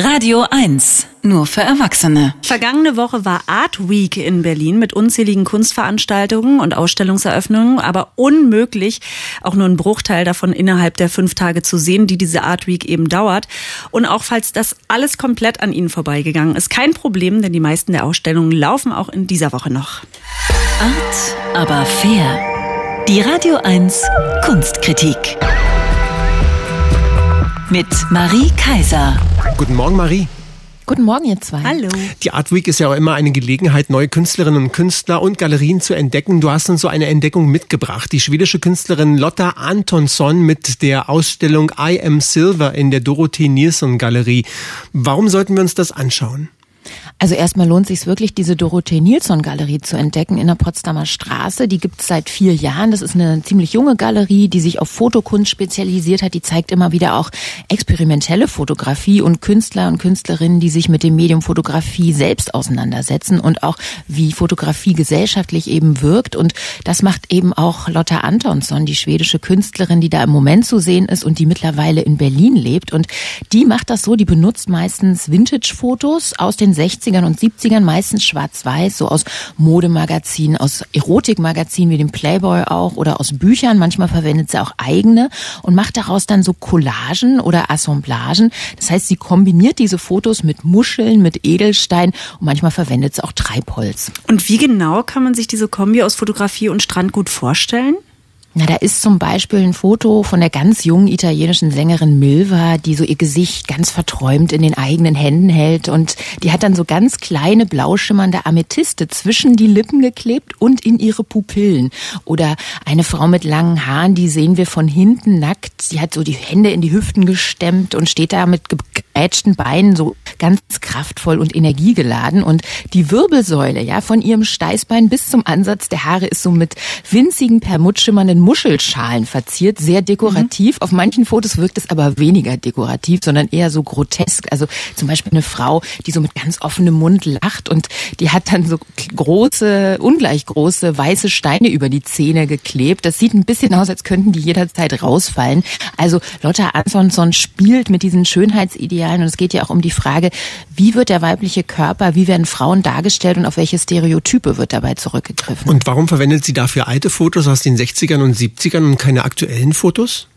Radio 1, nur für Erwachsene. Vergangene Woche war Art Week in Berlin mit unzähligen Kunstveranstaltungen und Ausstellungseröffnungen, aber unmöglich, auch nur ein Bruchteil davon innerhalb der fünf Tage zu sehen, die diese Art Week eben dauert. Und auch falls das alles komplett an Ihnen vorbeigegangen ist, kein Problem, denn die meisten der Ausstellungen laufen auch in dieser Woche noch. Art, aber fair. Die Radio 1 Kunstkritik mit Marie Kaiser. Guten Morgen, Marie. Guten Morgen, ihr zwei. Hallo. Die Art Week ist ja auch immer eine Gelegenheit, neue Künstlerinnen und Künstler und Galerien zu entdecken. Du hast uns so eine Entdeckung mitgebracht. Die schwedische Künstlerin Lotta Antonsson mit der Ausstellung I Am Silver in der Dorothee Nilsson Galerie. Warum sollten wir uns das anschauen? Also erstmal lohnt sich wirklich, diese Dorothee Nilsson Galerie zu entdecken in der Potsdamer Straße. Die gibt es seit vier Jahren. Das ist eine ziemlich junge Galerie, die sich auf Fotokunst spezialisiert hat. Die zeigt immer wieder auch experimentelle Fotografie und Künstler und Künstlerinnen, die sich mit dem Medium Fotografie selbst auseinandersetzen und auch wie Fotografie gesellschaftlich eben wirkt. Und das macht eben auch Lotta Antonsson, die schwedische Künstlerin, die da im Moment zu sehen ist und die mittlerweile in Berlin lebt. Und die macht das so, die benutzt meistens Vintage-Fotos aus den 60ern und 70ern, meistens schwarz-weiß, so aus Modemagazinen, aus Erotikmagazinen wie dem Playboy auch oder aus Büchern. Manchmal verwendet sie auch eigene und macht daraus dann so Collagen oder Assemblagen. Das heißt, sie kombiniert diese Fotos mit Muscheln, mit Edelstein und manchmal verwendet sie auch Treibholz. Und wie genau kann man sich diese Kombi aus Fotografie und Strandgut vorstellen? Na, da ist zum Beispiel ein Foto von der ganz jungen italienischen Sängerin Milva, die so ihr Gesicht ganz verträumt in den eigenen Händen hält und die hat dann so ganz kleine blau schimmernde Amethyste zwischen die Lippen geklebt und in ihre Pupillen. Oder eine Frau mit langen Haaren, die sehen wir von hinten nackt. Sie hat so die Hände in die Hüften gestemmt und steht da mit gegrätschten Beinen so ganz kraftvoll und energiegeladen und die Wirbelsäule, ja, von ihrem Steißbein bis zum Ansatz der Haare ist so mit winzigen permutschimmernden Muschelschalen verziert, sehr dekorativ. Mhm. Auf manchen Fotos wirkt es aber weniger dekorativ, sondern eher so grotesk. Also zum Beispiel eine Frau, die so mit ganz offenem Mund lacht und die hat dann so große, ungleich große weiße Steine über die Zähne geklebt. Das sieht ein bisschen aus, als könnten die jederzeit rausfallen. Also Lotta Ansonsson spielt mit diesen Schönheitsidealen und es geht ja auch um die Frage, wie wird der weibliche Körper, wie werden Frauen dargestellt und auf welche Stereotype wird dabei zurückgegriffen. Und warum verwendet sie dafür alte Fotos aus den 60ern und 70ern und keine aktuellen Fotos?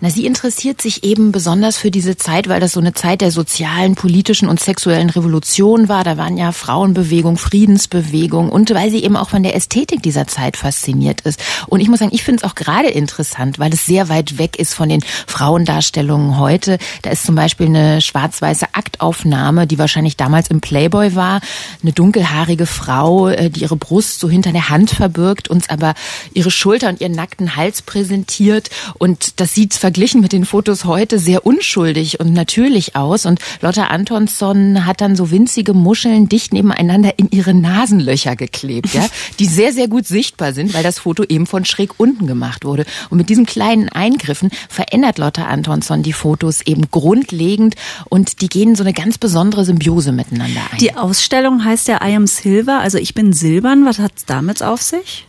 Na, sie interessiert sich eben besonders für diese Zeit, weil das so eine Zeit der sozialen, politischen und sexuellen Revolution war. Da waren ja Frauenbewegung, Friedensbewegung und weil sie eben auch von der Ästhetik dieser Zeit fasziniert ist. Und ich muss sagen, ich finde es auch gerade interessant, weil es sehr weit weg ist von den Frauendarstellungen heute. Da ist zum Beispiel eine schwarz-weiße Aktaufnahme, die wahrscheinlich damals im Playboy war. Eine dunkelhaarige Frau, äh, die ihre Brust so hinter der Hand verbirgt, uns aber ihre Schulter und ihren nackten Hals präsentiert. Und das sieht verglichen mit den Fotos heute sehr unschuldig und natürlich aus. Und Lotta Antonsson hat dann so winzige Muscheln dicht nebeneinander in ihre Nasenlöcher geklebt, ja, die sehr, sehr gut sichtbar sind, weil das Foto eben von schräg unten gemacht wurde. Und mit diesen kleinen Eingriffen verändert Lotta Antonsson die Fotos eben grundlegend und die gehen so eine ganz besondere Symbiose miteinander ein. Die Ausstellung heißt ja I am Silver, also ich bin silbern. Was hat es damit auf sich?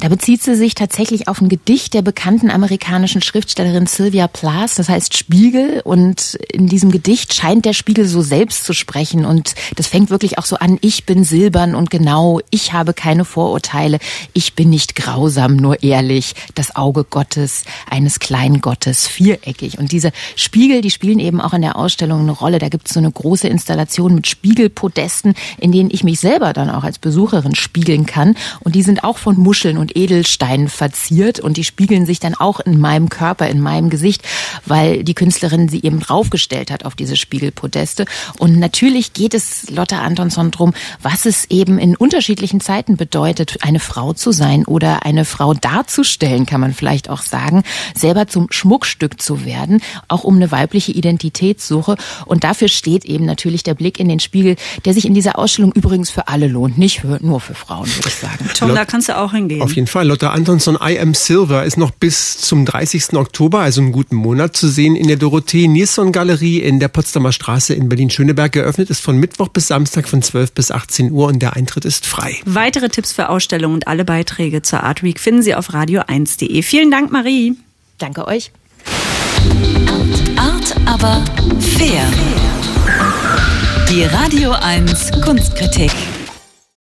Da bezieht sie sich tatsächlich auf ein Gedicht der bekannten amerikanischen Schriftstellerin Sylvia Plath, das heißt Spiegel. Und in diesem Gedicht scheint der Spiegel so selbst zu sprechen. Und das fängt wirklich auch so an, ich bin silbern und genau, ich habe keine Vorurteile, ich bin nicht grausam, nur ehrlich, das Auge Gottes, eines kleinen Gottes, viereckig. Und diese Spiegel, die spielen eben auch in der Ausstellung eine Rolle. Da gibt es so eine große Installation mit Spiegelpodesten, in denen ich mich selber dann auch als Besucherin spiegeln kann. Und die sind auch von Muscheln und Edelsteinen verziert und die spiegeln sich dann auch in meinem Körper, in meinem Gesicht, weil die Künstlerin sie eben draufgestellt hat auf diese Spiegelpodeste. Und natürlich geht es Lotta Antonsson drum, was es eben in unterschiedlichen Zeiten bedeutet, eine Frau zu sein oder eine Frau darzustellen, kann man vielleicht auch sagen, selber zum Schmuckstück zu werden, auch um eine weibliche Identitätssuche. Und dafür steht eben natürlich der Blick in den Spiegel, der sich in dieser Ausstellung übrigens für alle lohnt, nicht für, nur für Frauen, würde ich sagen. Tom, da kannst du auch hingehen. Auf jeden Fall. Lotta Antonsson, I Am Silver ist noch bis zum 30. Oktober, also einen guten Monat, zu sehen in der Dorothee Nilsson Galerie in der Potsdamer Straße in Berlin-Schöneberg. Geöffnet ist von Mittwoch bis Samstag von 12 bis 18 Uhr und der Eintritt ist frei. Weitere Tipps für Ausstellungen und alle Beiträge zur Art Week finden Sie auf radio1.de. Vielen Dank, Marie. Danke euch. Art, Art aber fair. Die Radio 1 Kunstkritik